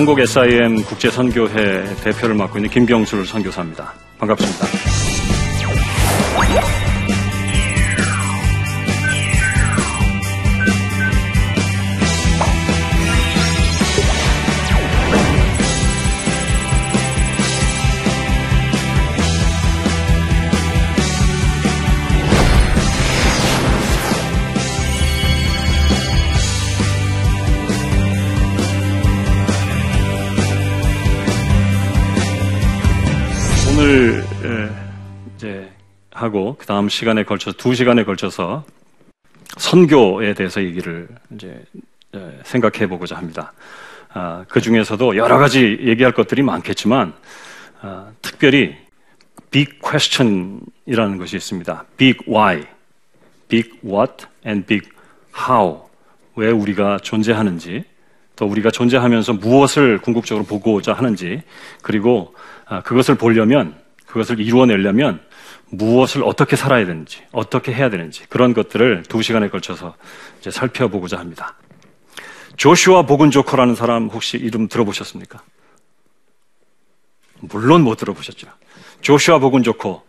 한국 SIM 국제선교회 대표를 맡고 있는 김경술 선교사입니다. 반갑습니다. 하고 그 다음 시간에 걸쳐 두 시간에 걸쳐서 선교에 대해서 얘기를 이제 생각해 보고자 합니다. 아, 그 중에서도 여러 가지 얘기할 것들이 많겠지만 아, 특별히 big question이라는 것이 있습니다. big why, big what, and big how. 왜 우리가 존재하는지, 또 우리가 존재하면서 무엇을 궁극적으로 보고자 하는지, 그리고 아, 그것을 보려면, 그것을 이루어내려면 무엇을 어떻게 살아야 되는지, 어떻게 해야 되는지, 그런 것들을 두 시간에 걸쳐서 이제 살펴보고자 합니다. 조슈아 보근조커라는 사람 혹시 이름 들어보셨습니까? 물론 못 들어보셨죠. 조슈아 보근조커,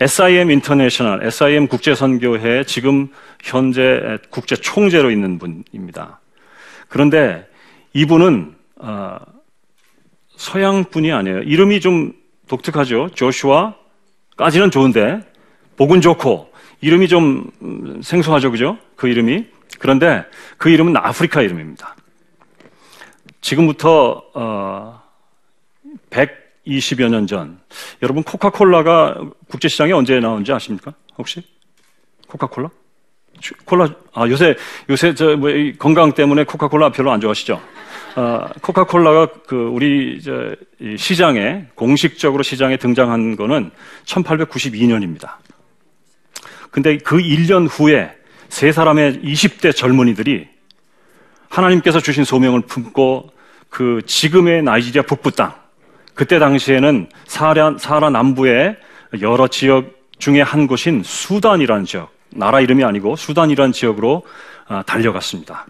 SIM 인터내셔널, SIM 국제선교회 지금 현재 국제 총재로 있는 분입니다. 그런데 이분은 어, 서양 분이 아니에요. 이름이 좀 독특하죠. 조슈아 까지는 좋은데 복은 좋고 이름이 좀 생소하죠, 그죠? 그 이름이. 그런데 그 이름은 아프리카 이름입니다. 지금부터 어, 120여 년 전, 여러분 코카콜라가 국제시장에 언제 나온지 아십니까? 혹시 코카콜라? 콜라 아 요새 요새 저 뭐 건강 때문에 코카콜라 별로 안 좋아하시죠? 어, 코카콜라가 그 우리 저 시장에 공식적으로 시장에 등장한 거는 1892년입니다. 근데 그 1년 후에 세 사람의 20대 젊은이들이 하나님께서 주신 소명을 품고 그 지금의 나이지리아 북부 땅 그때 당시에는 사라, 사라 남부의 여러 지역 중에 한 곳인 수단이라는 지역 나라 이름이 아니고 수단이라는 지역으로 아, 달려갔습니다.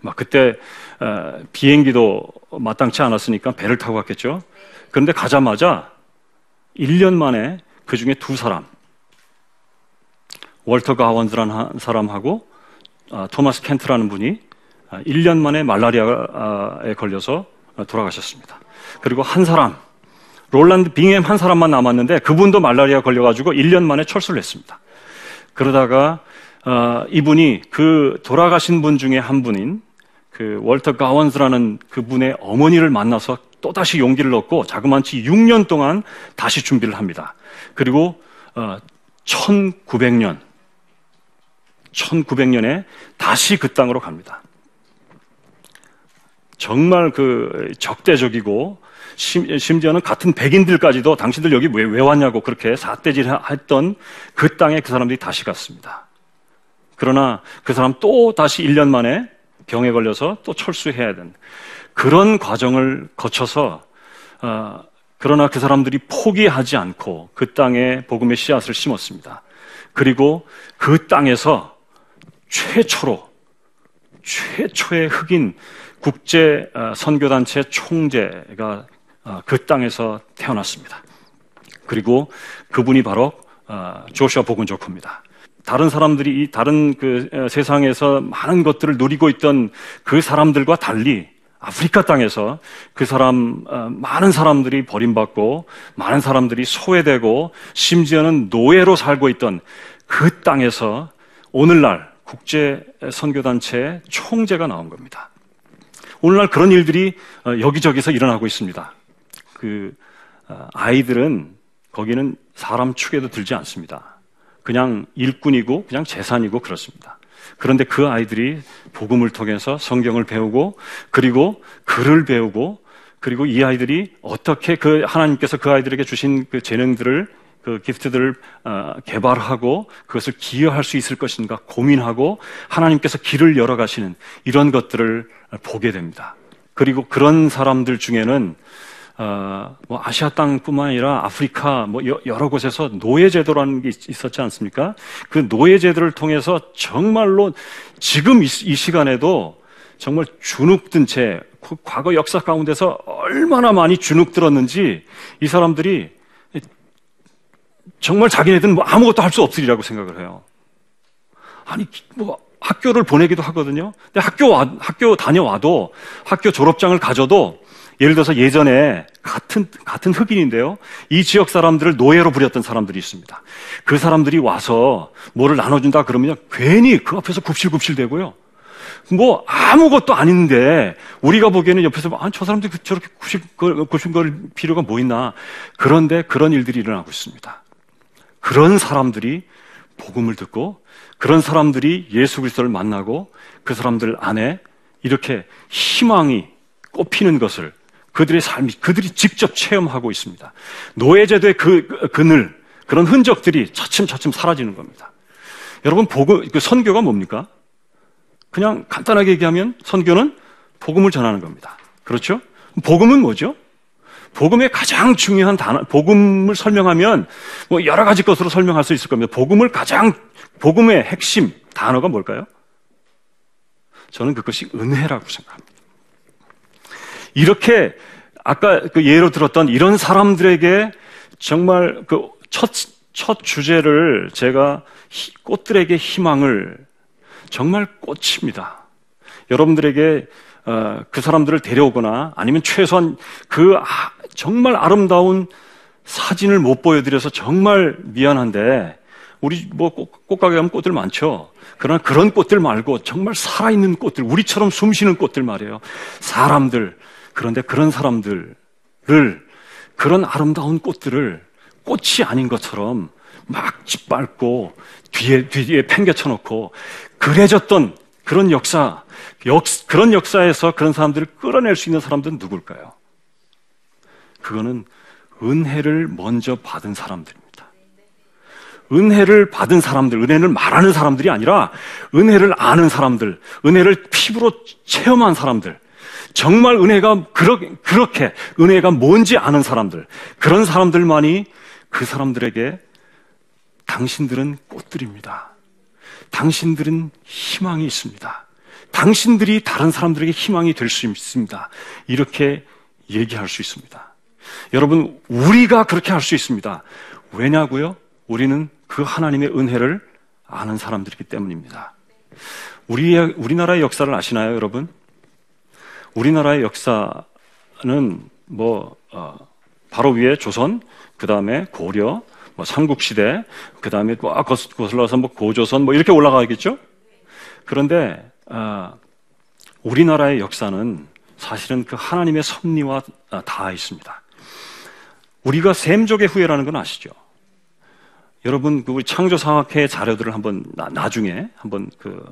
막 그때 어, 비행기도 마땅치 않았으니까 배를 타고 갔겠죠. 그런데 가자마자 1년 만에 그 중에 두 사람, 월터 가원즈라는 사람하고 아, 토마스 켄트라는 분이 1년 아, 만에 말라리아에 걸려서 돌아가셨습니다. 그리고 한 사람, 롤란드 빙햄 한 사람만 남았는데 그분도 말라리아 걸려가지고 1년 만에 철수를 했습니다. 그러다가 어, 이분이 그 돌아가신 분 중에 한 분인 그 월터 가원스라는 그분의 어머니를 만나서 또다시 용기를 얻고 자그만치 6년 동안 다시 준비를 합니다. 그리고 어, 1900년 1900년에 다시 그 땅으로 갑니다. 정말 그 적대적이고 심 지어는 같은 백인들까지도 당신들 여기 왜, 왜 왔냐고 그렇게 사대질 했던 그 땅에 그 사람들이 다시 갔습니다. 그러나 그 사람 또 다시 1년 만에 병에 걸려서 또 철수해야 된 그런 과정을 거쳐서 어, 그러나 그 사람들이 포기하지 않고 그 땅에 복음의 씨앗을 심었습니다. 그리고 그 땅에서 최초로 최초의 흑인 국제 어, 선교단체 총재가 어, 그 땅에서 태어났습니다. 그리고 그분이 바로 어, 조슈아 보근조커입니다. 다른 사람들이 다른 그 세상에서 많은 것들을 누리고 있던 그 사람들과 달리 아프리카 땅에서 그 사람 많은 사람들이 버림받고 많은 사람들이 소외되고 심지어는 노예로 살고 있던 그 땅에서 오늘날 국제 선교단체 총재가 나온 겁니다. 오늘날 그런 일들이 여기저기서 일어나고 있습니다. 그 어, 아이들은 거기는 사람 축에도 들지 않습니다. 그냥 일꾼이고 그냥 재산이고 그렇습니다. 그런데 그 아이들이 복음을 통해서 성경을 배우고 그리고 글을 배우고 그리고 이 아이들이 어떻게 그 하나님께서 그 아이들에게 주신 그 재능들을 그 기프트들을 어, 개발하고 그것을 기여할 수 있을 것인가 고민하고 하나님께서 길을 열어 가시는 이런 것들을 보게 됩니다. 그리고 그런 사람들 중에는 어, 뭐 아시아 땅뿐만 아니라 아프리카 뭐 여러 곳에서 노예 제도라는 게 있었지 않습니까? 그 노예 제도를 통해서 정말로 지금 이, 이 시간에도 정말 주눅든 채그 과거 역사 가운데서 얼마나 많이 주눅 들었는지 이 사람들이 정말 자기네들은 뭐 아무것도 할 수 없으리라고 생각을 해요. 아니 뭐 학교를 보내기도 하거든요. 근데 학교 와, 학교 다녀와도 학교 졸업장을 가져도 예를 들어서 예전에 같은 같은 흑인인데요. 이 지역 사람들을 노예로 부렸던 사람들이 있습니다. 그 사람들이 와서 뭐를 나눠준다 그러면 괜히 그 앞에서 굽실굽실대고요. 뭐 아무것도 아닌데 우리가 보기에는 옆에서 아, 저 사람들이 그 저렇게 굽실거릴 필요가 뭐 있나. 그런데 그런 일들이 일어나고 있습니다. 그런 사람들이 복음을 듣고 그런 사람들이 예수 그리스도를 만나고 그 사람들 안에 이렇게 희망이 꽃피는 것을 그들의 삶이 그들이 직접 체험하고 있습니다. 노예제도의 그 그늘 그런 흔적들이 차츰차츰 사라지는 겁니다. 여러분 복음 그 선교가 뭡니까? 그냥 간단하게 얘기하면 선교는 복음을 전하는 겁니다. 그렇죠? 복음은 뭐죠? 복음의 가장 중요한 단어, 복음을 설명하면 뭐 여러 가지 것으로 설명할 수 있을 겁니다. 복음을 가장, 복음의 핵심 단어가 뭘까요? 저는 그것이 은혜라고 생각합니다. 이렇게 아까 그 예로 들었던 이런 사람들에게 정말 그 첫, 첫 주제를 제가 꽃들에게 희망을 정말 꽃입니다. 여러분들에게 어, 그 사람들을 데려오거나 아니면 최소한 그 아, 정말 아름다운 사진을 못 보여드려서 정말 미안한데 우리 뭐 꽃, 꽃가게 가면 꽃들 많죠. 그러나 그런 꽃들 말고 정말 살아있는 꽃들, 우리처럼 숨쉬는 꽃들 말이에요. 사람들, 그런데 그런 사람들을 그런 아름다운 꽃들을 꽃이 아닌 것처럼 막 짓밟고 뒤에 뒤에 팽개쳐 놓고 그래졌던 그런 역사, 역, 그런 역사에서 그런 사람들을 끌어낼 수 있는 사람들은 누굴까요? 그거는 은혜를 먼저 받은 사람들입니다. 은혜를 받은 사람들, 은혜를 말하는 사람들이 아니라 은혜를 아는 사람들, 은혜를 피부로 체험한 사람들, 정말 은혜가 그렇게 은혜가 뭔지 아는 사람들, 그런 사람들만이 그 사람들에게 당신들은 꽃들입니다. 당신들은 희망이 있습니다. 당신들이 다른 사람들에게 희망이 될 수 있습니다. 이렇게 얘기할 수 있습니다. 여러분, 우리가 그렇게 할 수 있습니다. 왜냐고요? 우리는 그 하나님의 은혜를 아는 사람들이기 때문입니다. 우리, 우리나라의 역사를 아시나요, 여러분? 우리나라의 역사는 뭐, 어, 바로 위에 조선, 그 다음에 고려, 뭐 삼국시대, 그 다음에 뭐 아, 거슬러서 뭐 고조선 뭐 이렇게 올라가겠죠? 그런데, 어, 우리나라의 역사는 사실은 그 하나님의 섭리와 다 있습니다. 우리가 샘족의 후예라는 건 아시죠? 여러분, 그 창조상학회 자료들을 한번 나, 중에 한번 그,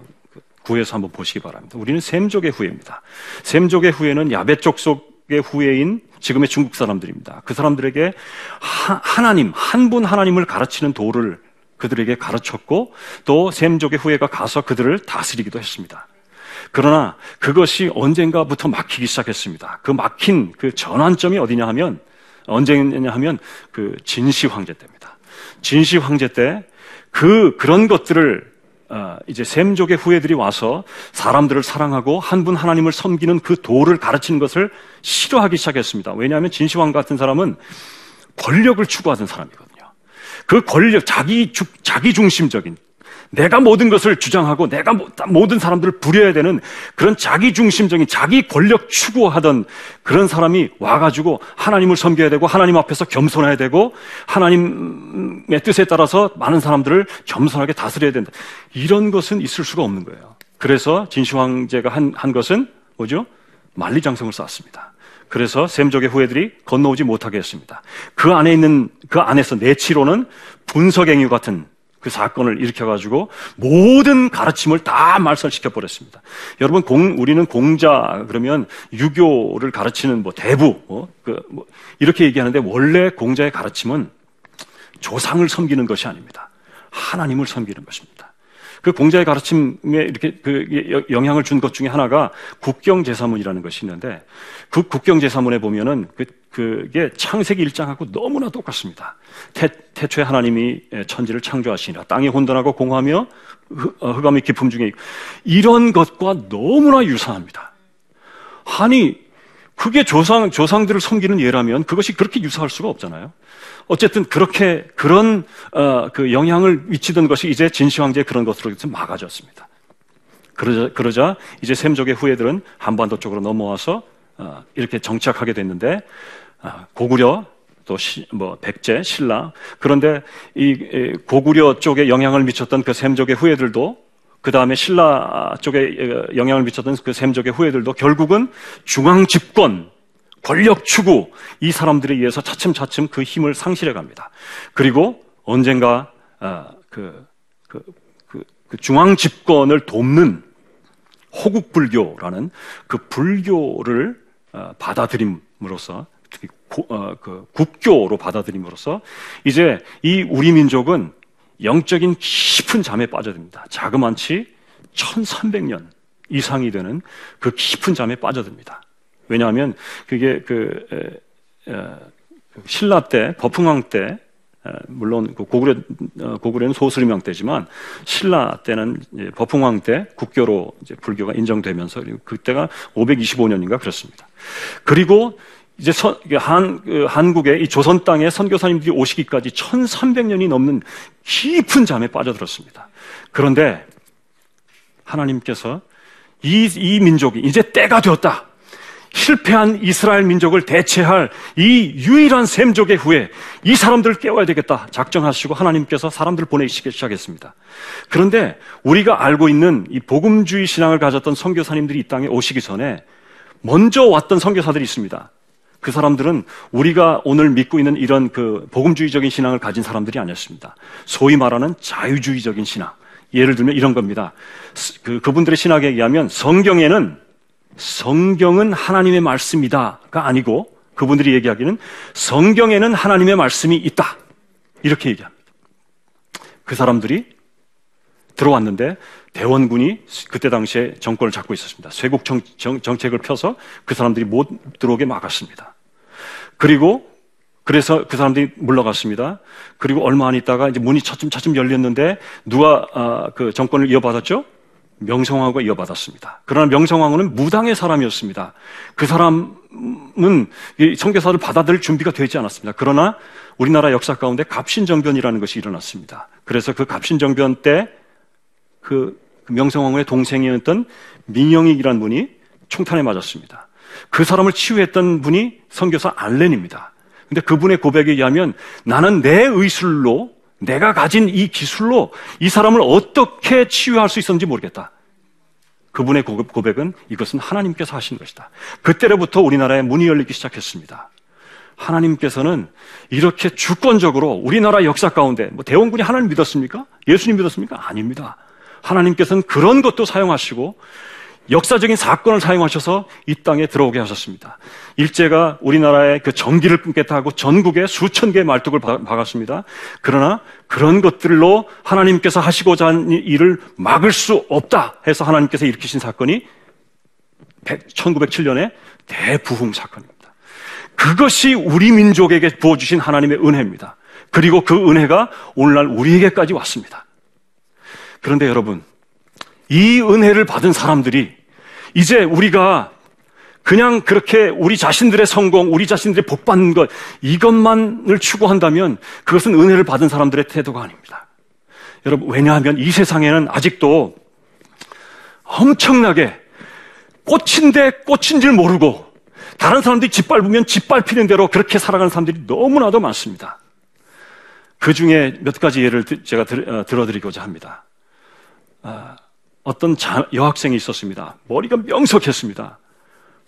그 구해서 한번 보시기 바랍니다. 우리는 샘족의 후예입니다. 샘족의 후예는 야베족 속의 후예인 지금의 중국 사람들입니다. 그 사람들에게 하, 나님 한 분 하나님을 가르치는 도를 그들에게 가르쳤고 또 샘족의 후예가 가서 그들을 다스리기도 했습니다. 그러나 그것이 언젠가부터 막히기 시작했습니다. 그 막힌 그 전환점이 어디냐 하면 언제냐 하면 그 진시 황제 때입니다. 진시 황제 때 그 그런 것들을 어, 이제 샘족의 후예들이 와서 사람들을 사랑하고 한 분 하나님을 섬기는 그 도를 가르치는 것을 싫어하기 시작했습니다. 왜냐하면 진시황 같은 사람은 권력을 추구하던 사람이거든요. 그 권력, 자기, 자기 중심적인 내가 모든 것을 주장하고 내가 모든 사람들을 부려야 되는 그런 자기 중심적인 자기 권력 추구하던 그런 사람이 와가지고 하나님을 섬겨야 되고 하나님 앞에서 겸손해야 되고 하나님의 뜻에 따라서 많은 사람들을 겸손하게 다스려야 된다. 이런 것은 있을 수가 없는 거예요. 그래서 진시황제가 한, 한 것은 뭐죠? 만리장성을 쌓았습니다. 그래서 샘족의 후예들이 건너오지 못하게 했습니다. 그 안에 있는 그 안에서 내치로는 분석행위 같은 그 사건을 일으켜가지고 모든 가르침을 다 말살시켜 버렸습니다. 여러분, 공, 우리는 공자 그러면 유교를 가르치는 뭐 대부, 뭐, 그, 뭐 이렇게 얘기하는데 원래 공자의 가르침은 조상을 섬기는 것이 아닙니다. 하나님을 섬기는 것입니다. 그 공자의 가르침에 이렇게 그 영향을 준 것 중에 하나가 국경제사문이라는 것이 있는데 그 국경제사문에 보면은 그 그게 창세기 1장하고 너무나 똑같습니다. 태, 태초에 하나님이 천지를 창조하시니라 땅이 혼돈하고 공하며 어, 흑암이 깊음 중에 이런 것과 너무나 유사합니다. 아니, 그게 조상, 조상들을 섬기는 예라면 그것이 그렇게 유사할 수가 없잖아요. 어쨌든 그렇게 그런 어, 그 영향을 미치던 것이 이제 진시 황제의 그런 것으로 막아졌습니다. 그러자, 그러자 이제 샘족의 후예들은 한반도 쪽으로 넘어와서 어, 이렇게 정착하게 됐는데 어, 고구려 또뭐 백제, 신라 그런데 이 고구려 쪽에 영향을 미쳤던 그 샘족의 후예들도 그 다음에 신라 쪽에 영향을 미쳤던 그 샘족의 후예들도 결국은 중앙 집권, 권력 추구 이 사람들에 의해서 차츰차츰 그 힘을 상실해 갑니다. 그리고 언젠가 어, 그, 그, 그, 그 중앙 집권을 돕는 호국 불교라는 그 불교를 어, 받아들임으로써 어, 그 국교로 받아들임으로써 이제 이 우리 민족은 영적인 깊은 잠에 빠져듭니다. 자그만치 1300년 이상이 되는 그 깊은 잠에 빠져듭니다. 왜냐하면 그게 그, 신라 때, 버풍왕 때, 에, 물론 그 고구려, 어, 고구려는 소수림왕 때지만 신라 때는 버풍왕 때 국교로 불교가 인정되면서 그때가 525년인가 그렇습니다. 그리고 이제 선, 한, 그 한국의 이 조선 땅에 선교사님들이 오시기까지 1300년이 넘는 깊은 잠에 빠져들었습니다. 그런데 하나님께서 이, 이 민족이 이제 때가 되었다. 실패한 이스라엘 민족을 대체할 이 유일한 샘족의 후에 이 사람들을 깨워야 되겠다 작정하시고 하나님께서 사람들을 보내시기 시작했습니다. 그런데 우리가 알고 있는 이 복음주의 신앙을 가졌던 선교사님들이 이 땅에 오시기 전에 먼저 왔던 선교사들이 있습니다. 그 사람들은 우리가 오늘 믿고 있는 이런 그 복음주의적인 신앙을 가진 사람들이 아니었습니다. 소위 말하는 자유주의적인 신앙. 예를 들면 이런 겁니다. 그, 그분들의 신학에 의하면 성경에는 성경은 하나님의 말씀이다가 아니고 그분들이 얘기하기는 성경에는 하나님의 말씀이 있다. 이렇게 얘기합니다. 그 사람들이 들어왔는데 대원군이 그때 당시에 정권을 잡고 있었습니다. 쇄국 정, 정, 정책을 펴서 그 사람들이 못 들어오게 막았습니다. 그리고 그래서 그 사람들이 물러갔습니다. 그리고 얼마 안 있다가 이제 문이 차츰차츰 열렸는데 누가 아, 그 정권을 이어받았죠? 명성황후가 이어받았습니다. 그러나 명성황후는 무당의 사람이었습니다. 그 사람은 성교사를 받아들일 준비가 되지 않았습니다. 그러나 우리나라 역사 가운데 갑신정변이라는 것이 일어났습니다. 그래서 그 갑신정변 때그 명성황후의 동생이었던 민영익이라는 분이 총탄에 맞았습니다. 그 사람을 치유했던 분이 선교사 알렌입니다. 근데 그분의 고백에 의하면 나는 내 의술로 내가 가진 이 기술로 이 사람을 어떻게 치유할 수 있었는지 모르겠다. 그분의 고백은 이것은 하나님께서 하신 것이다. 그때로부터 우리나라에 문이 열리기 시작했습니다. 하나님께서는 이렇게 주권적으로 우리나라 역사 가운데 뭐 대원군이 하나님 믿었습니까? 예수님 믿었습니까? 아닙니다. 하나님께서는 그런 것도 사용하시고 역사적인 사건을 사용하셔서 이 땅에 들어오게 하셨습니다. 일제가 우리나라의 그 전기를 끊겠다 하고 전국에 수천 개의 말뚝을 박았습니다. 그러나 그런 것들로 하나님께서 하시고자 하는 일을 막을 수 없다 해서 하나님께서 일으키신 사건이 1907년에 대부흥 사건입니다. 그것이 우리 민족에게 부어주신 하나님의 은혜입니다. 그리고 그 은혜가 오늘날 우리에게까지 왔습니다. 그런데 여러분, 이 은혜를 받은 사람들이 이제 우리가 그냥 그렇게 우리 자신들의 성공, 우리 자신들의 복 받는 것, 이것만을 추구한다면 그것은 은혜를 받은 사람들의 태도가 아닙니다. 여러분, 왜냐하면 이 세상에는 아직도 엄청나게 꽃인데 꽃인 줄 모르고 다른 사람들이 짓밟으면 짓밟히는 대로 그렇게 살아가는 사람들이 너무나도 많습니다. 그 중에 몇 가지 예를 제가 어, 들어드리고자 합니다. 아, 어떤 자, 여학생이 있었습니다. 머리가 명석했습니다.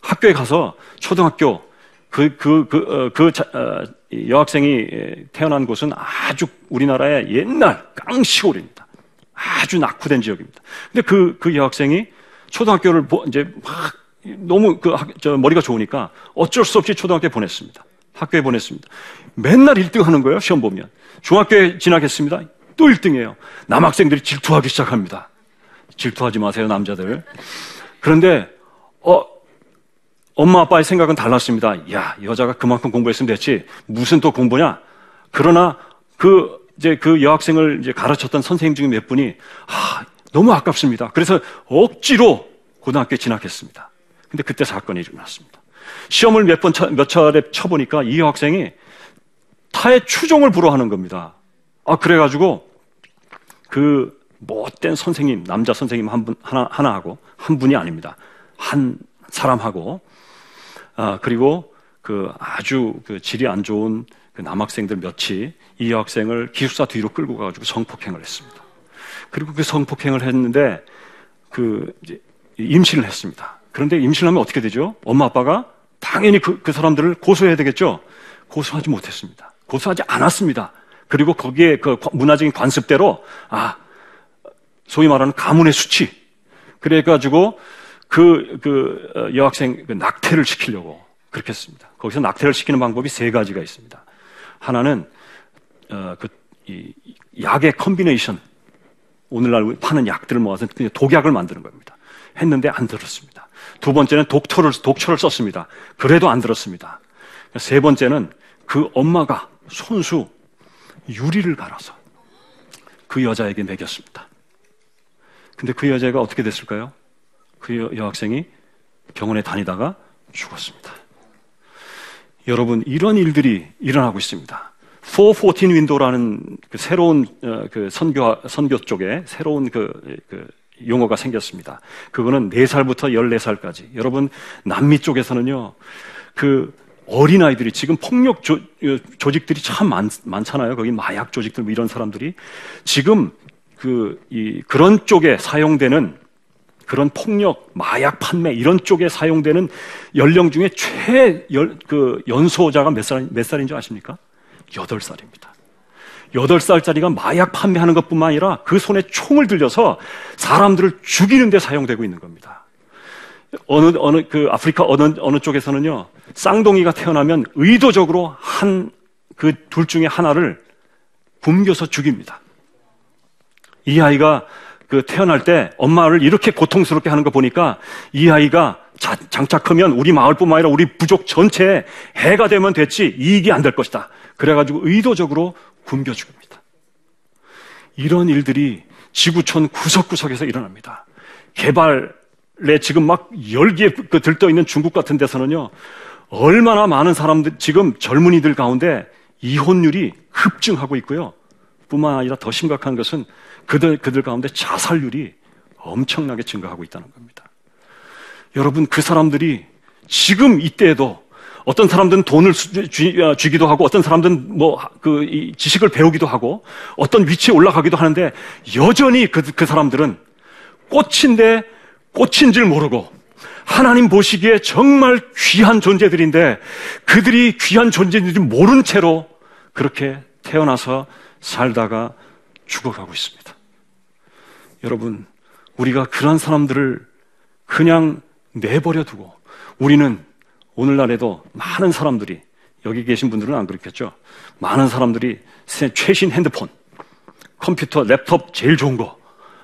학교에 가서 초등학교 그, 그, 그, 어, 그 자, 어, 여학생이 태어난 곳은 아주 우리나라의 옛날 깡시골입니다. 아주 낙후된 지역입니다. 근데 그, 그 여학생이 초등학교를 보, 이제 막 너무 그 저, 머리가 좋으니까 어쩔 수 없이 초등학교에 보냈습니다. 학교에 보냈습니다. 맨날 1등 하는 거예요, 시험 보면. 중학교에 진학했습니다. 또 1등이에요. 남학생들이 질투하기 시작합니다. 질투하지 마세요, 남자들. 그런데, 어, 엄마 아빠의 생각은 달랐습니다. 야, 여자가 그만큼 공부했으면 됐지. 무슨 또 공부냐? 그러나 그, 이제 그 여학생을 이제 가르쳤던 선생님 중에 몇 분이, 아, 너무 아깝습니다. 그래서 억지로 고등학교에 진학했습니다. 근데 그때 사건이 일어났습니다. 시험을 몇 번, 몇 차례 쳐보니까 이 여학생이 타의 추종을 불허하는 겁니다. 아, 그래가지고 그 못된 선생님, 남자 선생님 한 분, 하나, 하나하고 한 분이 아닙니다. 한 사람하고, 아, 그리고 그 아주 그 질이 안 좋은 그 남학생들 몇이 이 여학생을 기숙사 뒤로 끌고 가가지고 성폭행을 했습니다. 그리고 그 성폭행을 했는데 그 임신을 했습니다. 그런데 임신을 하면 어떻게 되죠? 엄마 아빠가 당연히 그, 그 사람들을 고소해야 되겠죠? 고소하지 못했습니다. 고소하지 않았습니다. 그리고 거기에 그 문화적인 관습대로, 아, 소위 말하는 가문의 수치. 그래가지고 그, 그 어, 여학생 그 낙태를 시키려고 그렇게 했습니다. 거기서 낙태를 시키는 방법이 세 가지가 있습니다. 하나는, 어, 그, 이, 약의 combination. 오늘날 파는 약들을 모아서 그냥 독약을 만드는 겁니다. 했는데 안 들었습니다. 두 번째는 독토를, 독초를 썼습니다. 그래도 안 들었습니다. 세 번째는 그 엄마가 손수 유리를 갈아서 그 여자에게 먹였습니다. 근데 그 여자가 어떻게 됐을까요? 그 여, 여학생이 병원에 다니다가 죽었습니다. 여러분, 이런 일들이 일어나고 있습니다. 414 윈도라는 그 새로운 어, 그 선교, 선교 쪽에 새로운 그, 그 용어가 생겼습니다. 그거는 4살부터 14살까지. 여러분, 남미 쪽에서는요, 그 어린아이들이 지금 폭력 조, 조직들이 참 많, 많잖아요. 거기 마약 조직들 뭐 이런 사람들이 지금 그, 이, 그런 쪽에 사용되는 그런 폭력, 마약 판매 이런 쪽에 사용되는 연령 중에 최, 열, 그 연소자가 몇 살, 몇 살인 줄 아십니까? 8살입니다. 8살짜리가 마약 판매하는 것 뿐만 아니라 그 손에 총을 들려서 사람들을 죽이는 데 사용되고 있는 겁니다. 어느, 어느, 그 아프리카 어느, 어느 쪽에서는요, 쌍둥이가 태어나면 의도적으로 한, 그 둘 중에 하나를 굶겨서 죽입니다. 이 아이가 그 태어날 때 엄마를 이렇게 고통스럽게 하는 거 보니까 이 아이가 자, 장착하면 우리 마을뿐만 아니라 우리 부족 전체에 해가 되면 됐지 이익이 안 될 것이다. 그래가지고 의도적으로 굶겨 죽입니다. 이런 일들이 지구촌 구석구석에서 일어납니다. 개발에 지금 막 열기에 그 들떠 있는 중국 같은 데서는요, 얼마나 많은 사람들, 지금 젊은이들 가운데 이혼율이 급증하고 있고요. 뿐만 아니라 더 심각한 것은 그들, 그들 가운데 자살률이 엄청나게 증가하고 있다는 겁니다. 여러분, 그 사람들이 지금 이때에도 어떤 사람들은 돈을 어, 주기도 하고 어떤 사람들은 뭐 그 지식을 배우기도 하고 어떤 위치에 올라가기도 하는데 여전히 그, 그 사람들은 꽃인데 꽃인 줄 모르고 하나님 보시기에 정말 귀한 존재들인데 그들이 귀한 존재인지 모른 채로 그렇게 태어나서 살다가 죽어가고 있습니다. 여러분, 우리가 그런 사람들을 그냥 내버려 두고 우리는 오늘날에도 많은 사람들이 여기 계신 분들은 안 그렇겠죠. 많은 사람들이 최신 핸드폰, 컴퓨터, 랩톱 제일 좋은 거,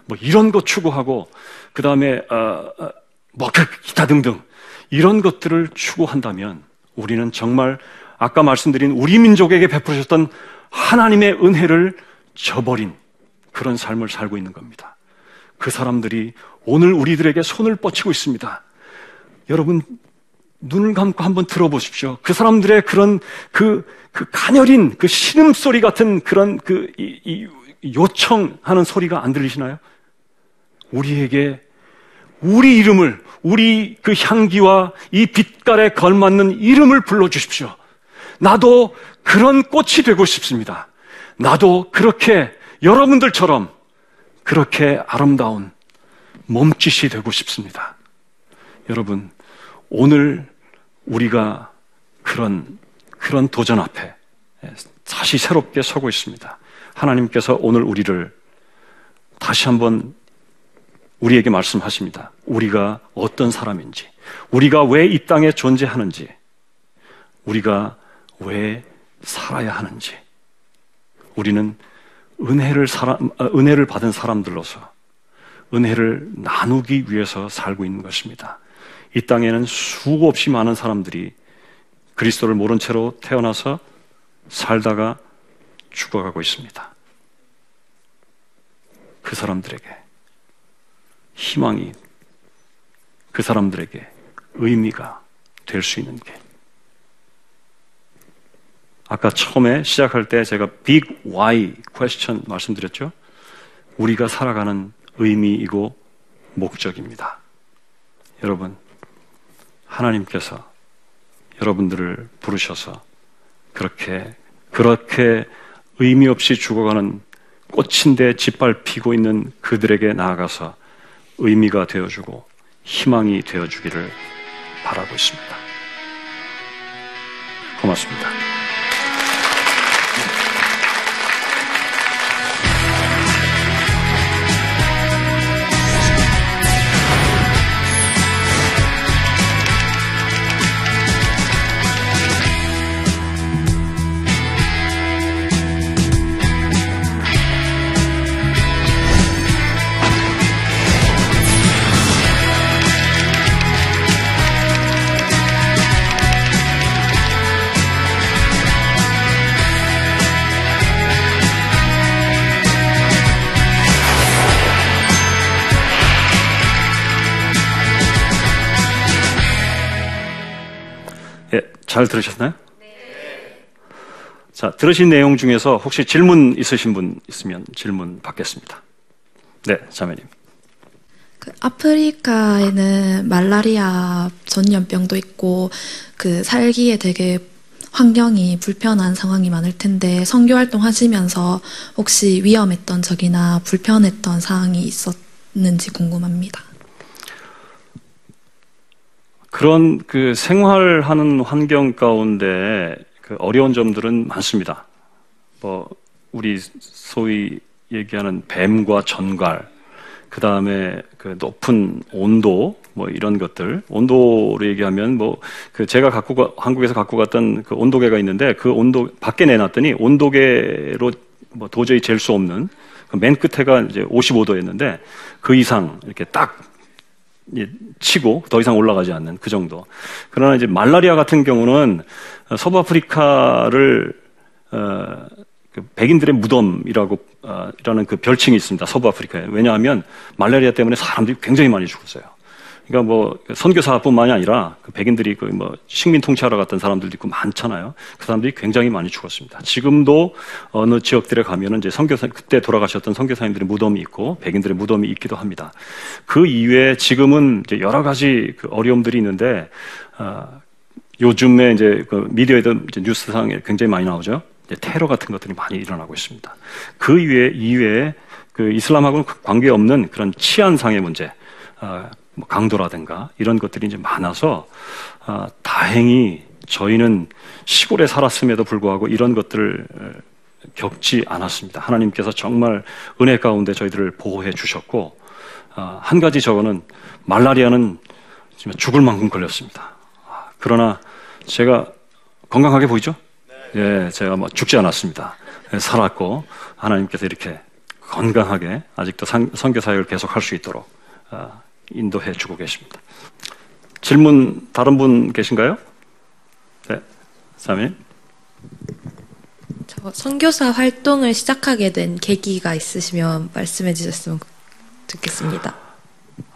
뭐 이런 거 추구하고 그 다음에 어, 어, 뭐그 기타 등등 이런 것들을 추구한다면 우리는 정말 아까 말씀드린 우리 민족에게 베푸셨던 하나님의 은혜를 저버린 그런 삶을 살고 있는 겁니다. 그 사람들이 오늘 우리들에게 손을 뻗치고 있습니다. 여러분 눈을 감고 한번 들어보십시오. 그 사람들의 그런 그, 그 가녀린 그 신음소리 같은 그런 그 이, 이 요청하는 소리가 안 들리시나요? 우리에게 우리 이름을, 우리 그 향기와 이 빛깔에 걸맞는 이름을 불러주십시오. 나도 그런 꽃이 되고 싶습니다. 나도 그렇게 여러분들처럼 그렇게 아름다운 몸짓이 되고 싶습니다. 여러분, 오늘 우리가 그런, 그런 도전 앞에 다시 새롭게 서고 있습니다. 하나님께서 오늘 우리를 다시 한번 우리에게 말씀하십니다. 우리가 어떤 사람인지, 우리가 왜 이 땅에 존재하는지, 우리가 왜 살아야 하는지, 우리는 은혜를 사람, 어, 은혜를 받은 사람들로서 은혜를 나누기 위해서 살고 있는 것입니다. 이 땅에는 수없이 많은 사람들이 그리스도를 모른 채로 태어나서 살다가 죽어가고 있습니다. 그 사람들에게 희망이, 그 사람들에게 의미가 될 수 있는 게. 아까 처음에 시작할 때 제가 big why question 말씀드렸죠? 우리가 살아가는 의미이고 목적입니다. 여러분, 하나님께서 여러분들을 부르셔서 그렇게, 그렇게 의미 없이 죽어가는 꽃인데 짓밟히고 있는 그들에게 나아가서 의미가 되어주고 희망이 되어주기를 바라고 있습니다. 고맙습니다. 잘 들으셨나요? 자, 들으신 내용 중에서 혹시 질문 있으신 분 있으면 질문 받겠습니다. 네, 자매님. 그 아프리카에는 말라리아 전염병도 있고 그 살기에 되게 환경이 불편한 상황이 많을 텐데 선교 활동 하시면서 혹시 위험했던 적이나 불편했던 사항이 있었는지 궁금합니다. 그런 그 생활하는 환경 가운데 그 어려운 점들은 많습니다. 뭐 우리 소위 얘기하는 뱀과 전갈, 그 다음에 그 높은 온도, 뭐 이런 것들 온도로 얘기하면 뭐 그 제가 갖고 가, 한국에서 갖고 갔던 그 온도계가 있는데 그 온도 밖에 내놨더니 온도계로 뭐 도저히 잴 수 없는 그 맨 끝에가 이제 55도였는데 그 이상 이렇게 딱 치고 더 이상 올라가지 않는 그 정도. 그러나 이제 말라리아 같은 경우는 서부 아프리카를 어, 그 백인들의 무덤이라고 어, 라는 그 별칭이 있습니다. 서부 아프리카에. 왜냐하면 말라리아 때문에 사람들이 굉장히 많이 죽었어요. 그러니까 뭐 선교사뿐만이 아니라 그 백인들이 그 뭐 식민 통치하러 갔던 사람들도 있고 많잖아요. 그 사람들이 굉장히 많이 죽었습니다. 지금도 어느 지역들에 가면은 이제 선교사 그때 돌아가셨던 선교사님들의 무덤이 있고 백인들의 무덤이 있기도 합니다. 그 이외에 지금은 이제 여러 가지 그 어려움들이 있는데 어, 요즘에 이제 그 미디어에도 이제 뉴스상에 굉장히 많이 나오죠. 테러 같은 것들이 많이 일어나고 있습니다. 그 이외에 이외에 그 이슬람하고는 관계 없는 그런 치안상의 문제. 어, 뭐 강도라든가 이런 것들이 이제 많아서 아, 다행히 저희는 시골에 살았음에도 불구하고 이런 것들을 겪지 않았습니다. 하나님께서 정말 은혜 가운데 저희들을 보호해 주셨고 아, 한 가지 저거는 말라리아는 죽을 만큼 걸렸습니다. 아, 그러나 제가 건강하게 보이죠? 예, 제가 뭐 죽지 않았습니다. 예, 살았고 하나님께서 이렇게 건강하게 아직도 선교 사역을 계속할 수 있도록 아, 인도해 주고 계십니다. 질문 다른 분 계신가요? 네, 사님. 저 선교사 활동을 시작하게 된 계기가 있으시면 말씀해 주셨으면 좋겠습니다.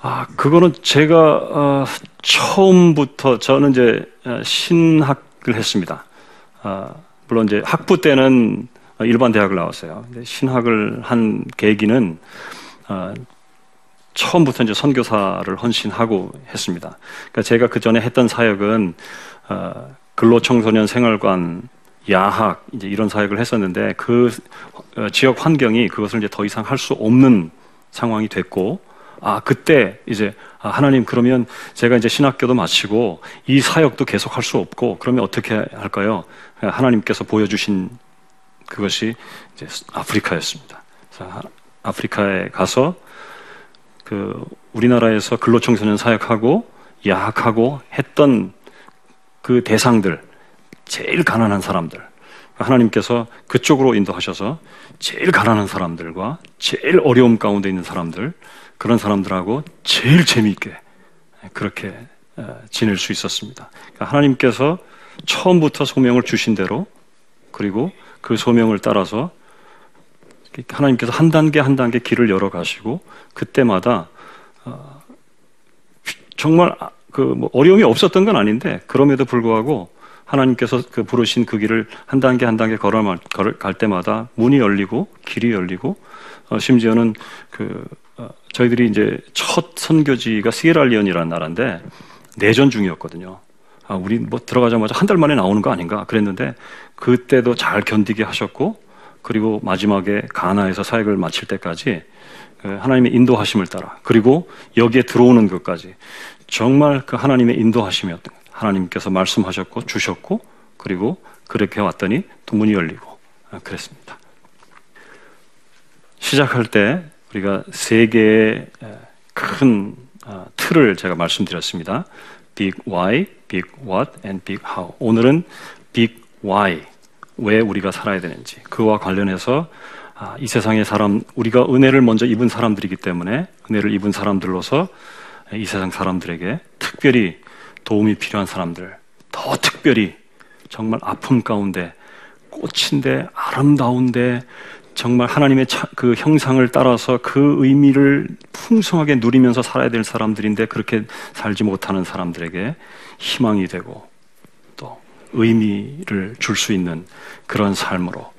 아, 그거는 제가 어, 처음부터 저는 이제 어, 신학을 했습니다. 어, 물론 이제 학부 때는 일반 대학을 나왔어요. 신학을 한 계기는 어, 처음부터 이제 선교사를 헌신하고 했습니다. 그러니까 제가 그 전에 했던 사역은 어, 근로청소년 생활관, 야학 이제 이런 사역을 했었는데 그 어, 지역 환경이 그것을 이제 더 이상 할 수 없는 상황이 됐고 아 그때 이제 아, 하나님 그러면 제가 이제 신학교도 마치고 이 사역도 계속 할 수 없고 그러면 어떻게 할까요? 하나님께서 보여주신 그것이 이제 아프리카였습니다. 아프리카에 가서 그 우리나라에서 근로청소년 사역하고 야학하고 했던 그 대상들, 제일 가난한 사람들, 하나님께서 그쪽으로 인도하셔서 제일 가난한 사람들과 제일 어려움 가운데 있는 사람들, 그런 사람들하고 제일 재미있게 그렇게 지낼 수 있었습니다. 그러니까 하나님께서 처음부터 소명을 주신 대로 그리고 그 소명을 따라서 하나님께서 한 단계 한 단계 길을 열어 가시고 그때마다 어, 정말 그뭐 어려움이 없었던 건 아닌데 그럼에도 불구하고 하나님께서 그 부르신 그 길을 한 단계 한 단계 걸어갈 걸어 때마다 문이 열리고 길이 열리고 어, 심지어는 그 어, 저희들이 이제 첫 선교지가 시에랄리온이라는 나라인데 내전 중이었거든요. 아, 우리 뭐 들어가자마자 한 달 만에 나오는 거 아닌가 그랬는데 그때도 잘 견디게 하셨고 그리고 마지막에 가나에서 사역을 마칠 때까지 그 하나님의 인도하심을 따라 그리고 여기에 들어오는 것까지 정말 그 하나님의 인도하심이었던 하나님께서 말씀하셨고 주셨고 그리고 그렇게 왔더니 또 문이 열리고 아, 그랬습니다. 시작할 때 우리가 세 개의 큰 아, 틀을 제가 말씀드렸습니다. Big Why, Big What, and Big How. 오늘은 Big Why, 왜 우리가 살아야 되는지 그와 관련해서 아, 이 세상의 사람 우리가 은혜를 먼저 입은 사람들이기 때문에 은혜를 입은 사람들로서 이 세상 사람들에게 특별히 도움이 필요한 사람들, 더 특별히 정말 아픔 가운데 꽃인데 아름다운데 정말 하나님의 차, 그 형상을 따라서 그 의미를 풍성하게 누리면서 살아야 될 사람들인데 그렇게 살지 못하는 사람들에게 희망이 되고 또 의미를 줄 수 있는 그런 삶으로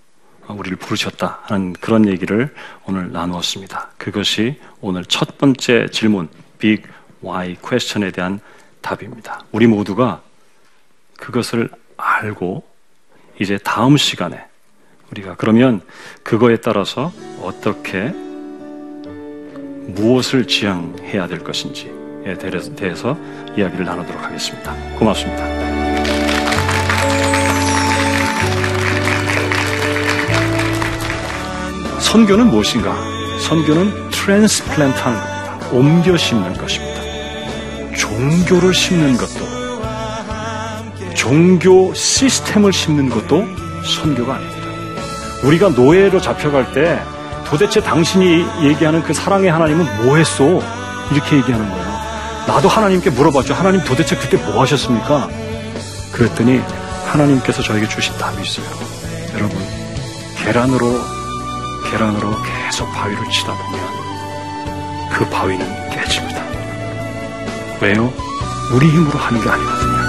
우리를 부르셨다 하는 그런 얘기를 오늘 나누었습니다. 그것이 오늘 첫 번째 질문, Big Why Question에 대한 답입니다. 우리 모두가 그것을 알고 이제 다음 시간에 우리가 그러면 그거에 따라서 어떻게 무엇을 지향해야 될 것인지에 대해서 이야기를 나누도록 하겠습니다. 고맙습니다. 선교는 무엇인가? 선교는 트랜스플랜트 하는 겁니다. 옮겨 심는 것입니다. 종교를 심는 것도 종교 시스템을 심는 것도 선교가 아닙니다. 우리가 노예로 잡혀갈 때 도대체 당신이 얘기하는 그 사랑의 하나님은 뭐 했어? 이렇게 얘기하는 거예요. 나도 하나님께 물어봤죠. 하나님 도대체 그때 뭐 하셨습니까? 그랬더니 하나님께서 저에게 주신 답이 있어요. 여러분, 계란으로, 계란으로 계속 바위를 치다 보면 그 바위는 깨집니다. 왜요? 우리 힘으로 하는 게 아니거든요.